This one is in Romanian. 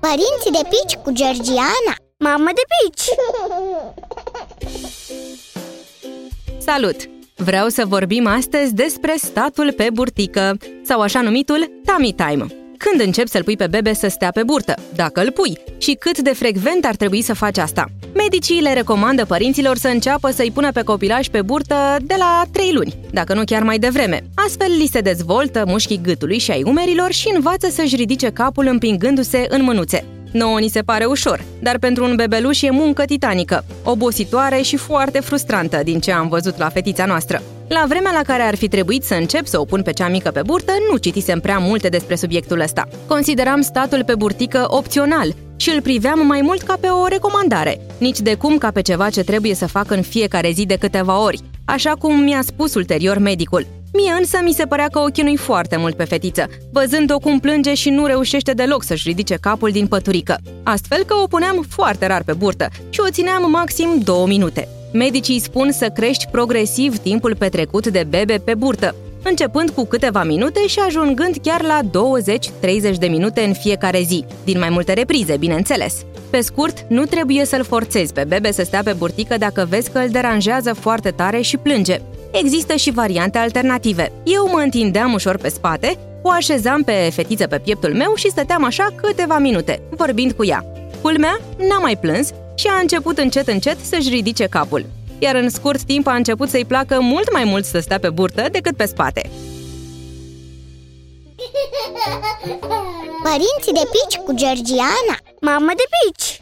Părinții de pici cu Georgiana Mamă de pici! Salut! Vreau să vorbim astăzi despre statul pe burtică, sau așa numitul tummy time. Când începi să-l pui pe bebe să stea pe burtă, dacă îl pui, și cât de frecvent ar trebui să faci asta. Medicii le recomandă părinților să înceapă să-i pună pe copilaj pe burtă de la 3 luni, dacă nu chiar mai devreme. Astfel li se dezvoltă mușchii gâtului și ai umerilor și învață să-și ridice capul împingându-se în mânuțe. Nouă ni se pare ușor, dar pentru un bebeluș e muncă titanică, obositoare și foarte frustrantă din ce am văzut la fetița noastră. La vremea la care ar fi trebuit să încep să o pun pe cea mică pe burtă, nu citisem prea multe despre subiectul ăsta. Consideram statul pe burtică opțional și îl priveam mai mult ca pe o recomandare, nici de cum ca pe ceva ce trebuie să fac în fiecare zi de câteva ori, așa cum mi-a spus ulterior medicul. Mie însă mi se părea că o chinui foarte mult pe fetiță, văzând-o cum plânge și nu reușește deloc să-și ridice capul din păturică. Astfel că o puneam foarte rar pe burtă și o țineam maxim două minute. Medicii spun să crești progresiv timpul petrecut de bebe pe burtă, începând cu câteva minute și ajungând chiar la 20-30 de minute în fiecare zi, din mai multe reprize, bineînțeles. Pe scurt, nu trebuie să-l forțezi pe bebe să stea pe burtică dacă vezi că îl deranjează foarte tare și plânge. Există și variante alternative. Eu mă întindeam ușor pe spate, o așezam pe fetiță pe pieptul meu și stăteam așa câteva minute, vorbind cu ea. Culmea n-a mai plâns și a început încet încet să-și ridice capul. Iar în scurt timp a început să-i placă mult mai mult să stea pe burtă decât pe spate. Părinții de pici cu Georgiana Mamă de pici!